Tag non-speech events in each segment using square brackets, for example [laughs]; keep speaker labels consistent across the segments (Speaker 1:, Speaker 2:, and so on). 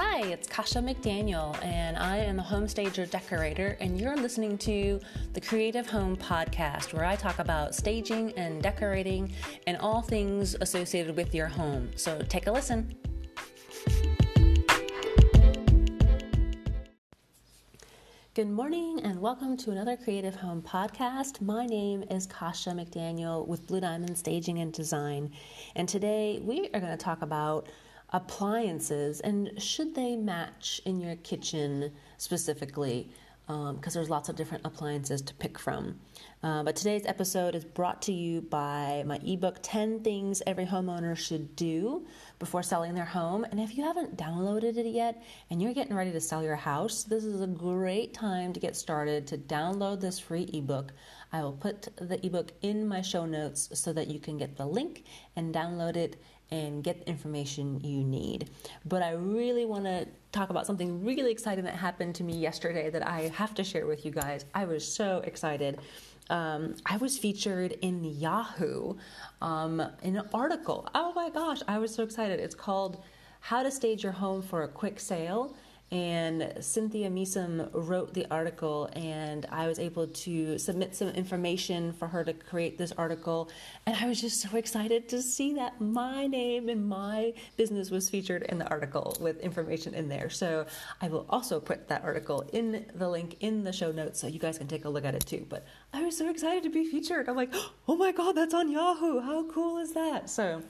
Speaker 1: Hi, it's Kasha McDaniel, and I am a home stager decorator, and you're listening to the Creative Home Podcast, where I talk about staging and decorating and all things associated with your home. So take a listen. Good morning and welcome to another Creative Home podcast. My name is Kasha McDaniel with Blue Diamond Staging and Design, and today we are going to talk about appliances and should they match in your kitchen specifically because um, there's lots of different appliances to pick from. Uh, but today's episode is brought to you by my ebook 10 Things Every Homeowner Should Do Before Selling Their Home. And if you haven't downloaded it yet and you're getting ready to sell your house, this is a great time to get started to download this free ebook. I will put the ebook in my show notes so that you can get the link and download it and get the information you need. But I really want to talk about something really exciting that happened to me yesterday that I have to share with you guys. I was so excited. Um, I was featured in Yahoo um, in an article. Oh my gosh, I was so excited. It's called How to Stage Your Home for a Quick Sale and Cynthia Measom wrote the article, and I was able to submit some information for her to create this article. And I was just so excited to see that my name and my business was featured in the article with information in there. So I will also put that article in the link in the show notes so you guys can take a look at it too. But I was so excited to be featured. I'm like, [gasps] oh my God, that's on Yahoo. How cool is that? So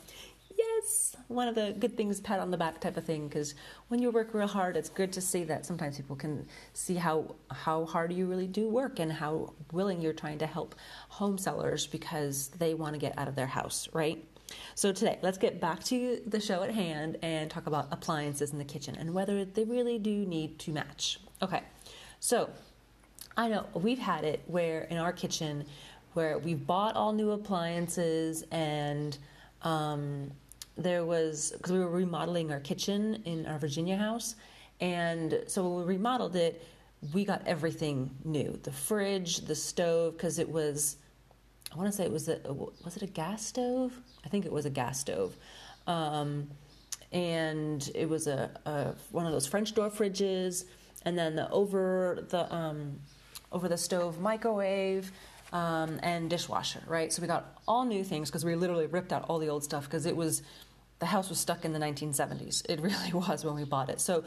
Speaker 1: yes, one of the good things, pat on the back type of thing. Because when you work real hard, it's good to see that sometimes people can see how how hard you really do work and how willing you're trying to help home sellers because they want to get out of their house, right? So today, let's get back to the show at hand and talk about appliances in the kitchen and whether they really do need to match. Okay, so I know we've had it where in our kitchen where we've bought all new appliances and um, there was because we were remodeling our kitchen in our Virginia house, and so when we remodeled it, we got everything new: the fridge, the stove, because it was. I want to say it was a was it a gas stove? I think it was a gas stove, um, and it was a, a, one of those French door fridges, and then the over the um, over the stove microwave. Um, and dishwasher, right? So we got all new things because we literally ripped out all the old stuff because it was the house was stuck in the 1970s. It really [laughs] was when we bought it. So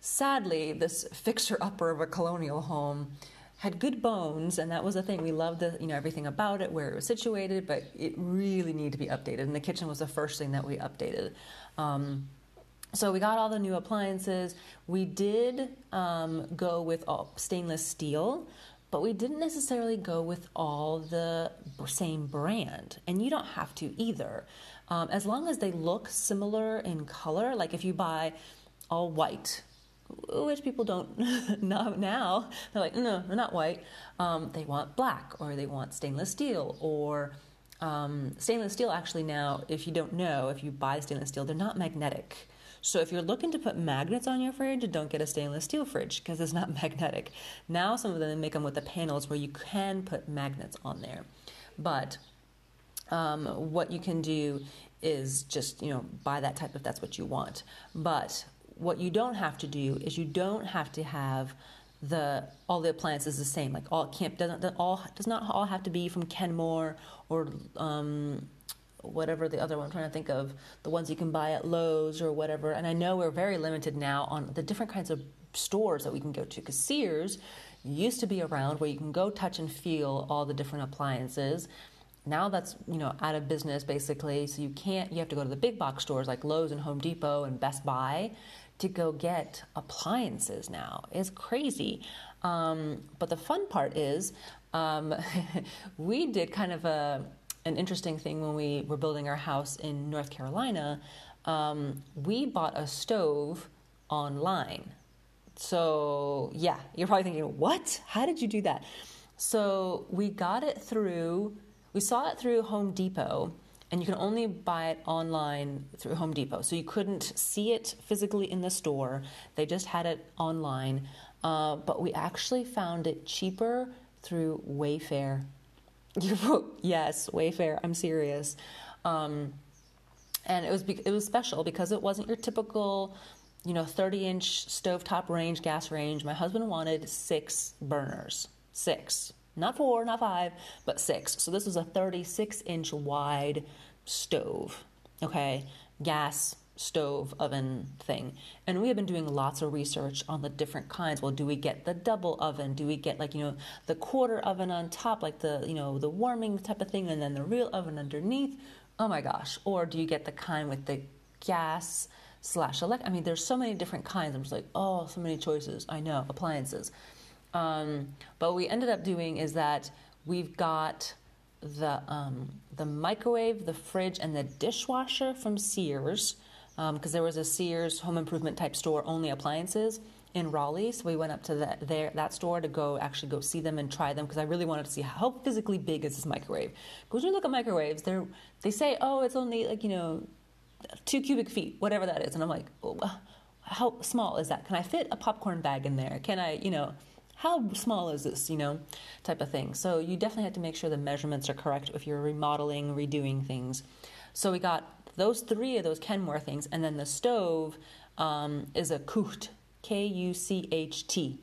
Speaker 1: sadly, this fixer upper of a colonial home had good bones, and that was the thing. We loved the, you know everything about it, where it was situated, but it really needed to be updated. And the kitchen was the first thing that we updated. Um, so we got all the new appliances. We did um, go with all stainless steel, but we didn't necessarily go with all the same brand. And you don't have to either. Um, as long as they look similar in color, like if you buy all white, which people don't [laughs] know now, they're like, no, they're not white. Um, they want black or they want stainless steel or um, stainless steel. Actually, now, if you don't know, if you buy stainless steel, they're not magnetic. So if you're looking to put magnets on your fridge, don't get a stainless steel fridge because it's not [laughs] magnetic. Now some of them make them with the panels where you can put magnets on there. But um, what you can do is just you know buy that type if that's what you want. But what you don't have to do is you don't have to have the all the appliances the same. Like all can't doesn't all does not all have to be from Kenmore or um, whatever the other one I'm trying to think of the ones you can buy at Lowe's or whatever. And I know we're very limited now on the different kinds of stores that we can go to because Sears used to be around where you can go touch and feel all the different appliances. Now that's you know out of business basically. So you can't you have to go to the big box stores like lowes and home depot and best buy to go get appliances now. It's crazy. Um, but the fun part is um, [laughs] we did kind of a an interesting thing when we were building our house in north carolina um, we bought a stove online so yeah you're probably thinking what how did you do that so we got it through we saw it through Home Depot, and you can only buy it online through Home Depot. So you couldn't see it physically in the store, they just had it online. Uh, but we actually found it cheaper through Wayfair. [laughs] yes, Wayfair, I'm serious. Um, and it was it was special because it wasn't your typical you know, 30 inch stovetop range, gas range. My husband wanted six burners. Six. Not four, not five, but six. So this was a 36 inch wide stove. Okay. Gas stove oven thing. And we have been doing lots of research on the different kinds. Well, do we get the double oven? Do we get like, you know, the quarter oven on top, like the, you know, the warming type of thing, and then the real oven underneath? Oh my gosh. Or do you get the kind with the gas slash elect? I mean, there's so many different kinds. I'm just like, oh, so many choices. I know, appliances. Um, but what we ended up doing is that we've got the um, the microwave, the fridge, and the dishwasher from Sears because um, there was a Sears home improvement type store only appliances in Raleigh. So we went up to that store to go actually go see them and try them because I really wanted to see how physically big is this microwave. Because when you look at microwaves, they they say oh it's only like you know two cubic feet whatever that is, and I'm like well, how small is that? Can I fit a popcorn bag in there? Can I you know how small is this, you know, type of thing. So you definitely have to make sure the measurements are correct if you're remodeling, redoing things. So we got those three of those Kenmore things, and then the stove um, is a Kucht, K U C H T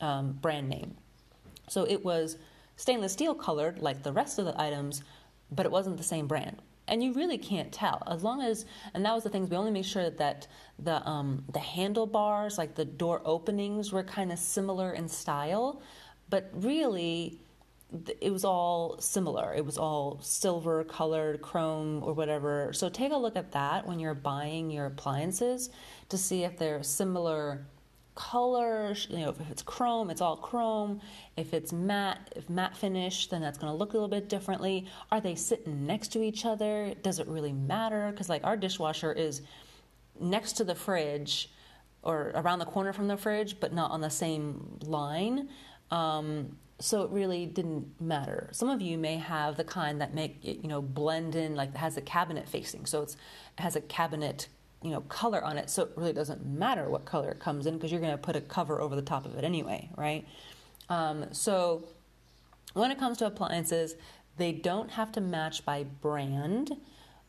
Speaker 1: um, brand name. So it was stainless steel colored like the rest of the items, but it wasn't the same brand. And you really can't tell as long as, and that was the things we only made sure that the um, the handlebars, like the door openings, were kind of similar in style, but really it was all similar. It was all silver colored, chrome, or whatever. So take a look at that when you're buying your appliances to see if they're similar colors. You know, if it's chrome, it's all chrome. If it's matte, if matte finish, then that's going to look a little bit differently. Are they sitting next to each other? Does it really matter? Because like our dishwasher is next to the fridge or around the corner from the fridge, but not on the same line. Um, so it really didn't matter. Some of you may have the kind that make it, you know, blend in, like has a cabinet facing, so it's, it has a cabinet, you know, color on it. So it really doesn't matter what color it comes in because you're going to put a cover over the top of it anyway, right? Um, so when it comes to appliances, they don't have to match by brand,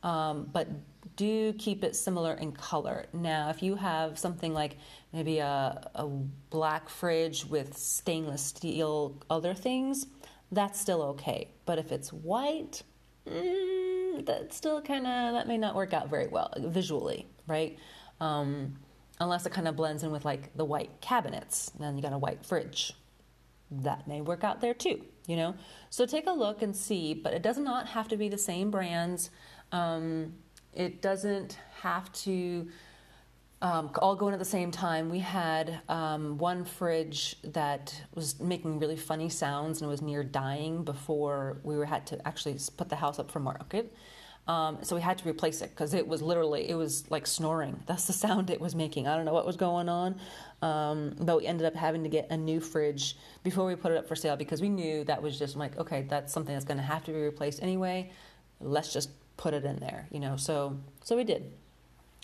Speaker 1: um, but do keep it similar in color. Now, if you have something like maybe a, a black fridge with stainless steel other things, that's still okay. But if it's white, mm, that still kind of that may not work out very well visually, right? Um, unless it kind of blends in with like the white cabinets, then you got a white fridge. That may work out there too, you know. So take a look and see, but it does not have to be the same brands. Um, it doesn't have to um, all go in at the same time. We had um, one fridge that was making really funny sounds and was near dying before we were had to actually put the house up for market. Um, so we had to replace it because it was literally it was like snoring. [laughs] That's the sound it was making. I don't know what was going on, um, but we ended up having to get a new fridge before we put it up for sale because we knew that was just like okay, that's something that's going to have to be replaced anyway. Let's just put it in there, you know. So so we did.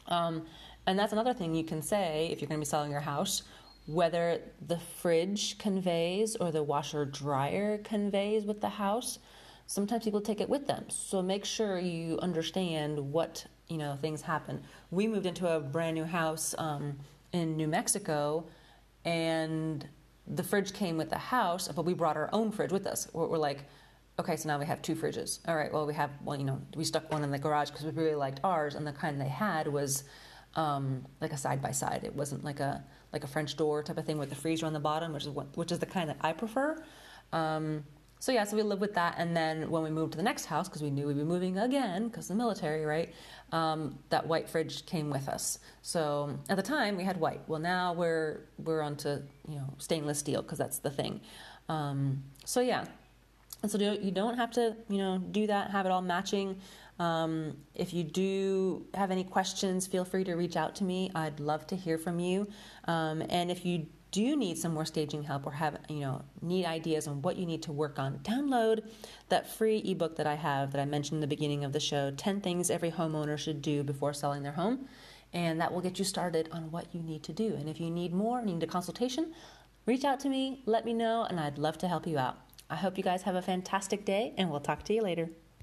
Speaker 1: Um, and that's another thing you can say if you're going to be selling your house, whether the fridge conveys or the washer dryer conveys with the house. Sometimes people take it with them. So make sure you understand what you know things happen. We moved into a brand new house um, in New Mexico, and the fridge came with the house, but we brought our own fridge with us. We're, we're like okay, so now we have two fridges. All right, well, we have one, you know, we stuck one in the garage because we really liked ours, and the kind they had was um, like a side by side. It wasn't like a like a French door type of thing with the freezer on the bottom, which is what, which is the kind that I prefer. Um, so yeah, so we lived with that, and then when we moved to the next house, because we knew we'd be moving again, because the military, right? Um, that white fridge came with us. So at the time we had white. Well, now we're we're onto you know stainless steel because that's the thing. Um, so yeah, and so you don't have to, you know, do that, have it all matching. Um, if you do have any questions, feel free to reach out to me. I'd love to hear from you. Um, and if you do need some more staging help or have, you know, need ideas on what you need to work on, download that free ebook that I have that I mentioned in the beginning of the show 10 Things Every Homeowner Should Do Before Selling Their Home. And that will get you started on what you need to do. And if you need more, need a consultation, reach out to me, let me know, and I'd love to help you out. I hope you guys have a fantastic day, and we'll talk to you later.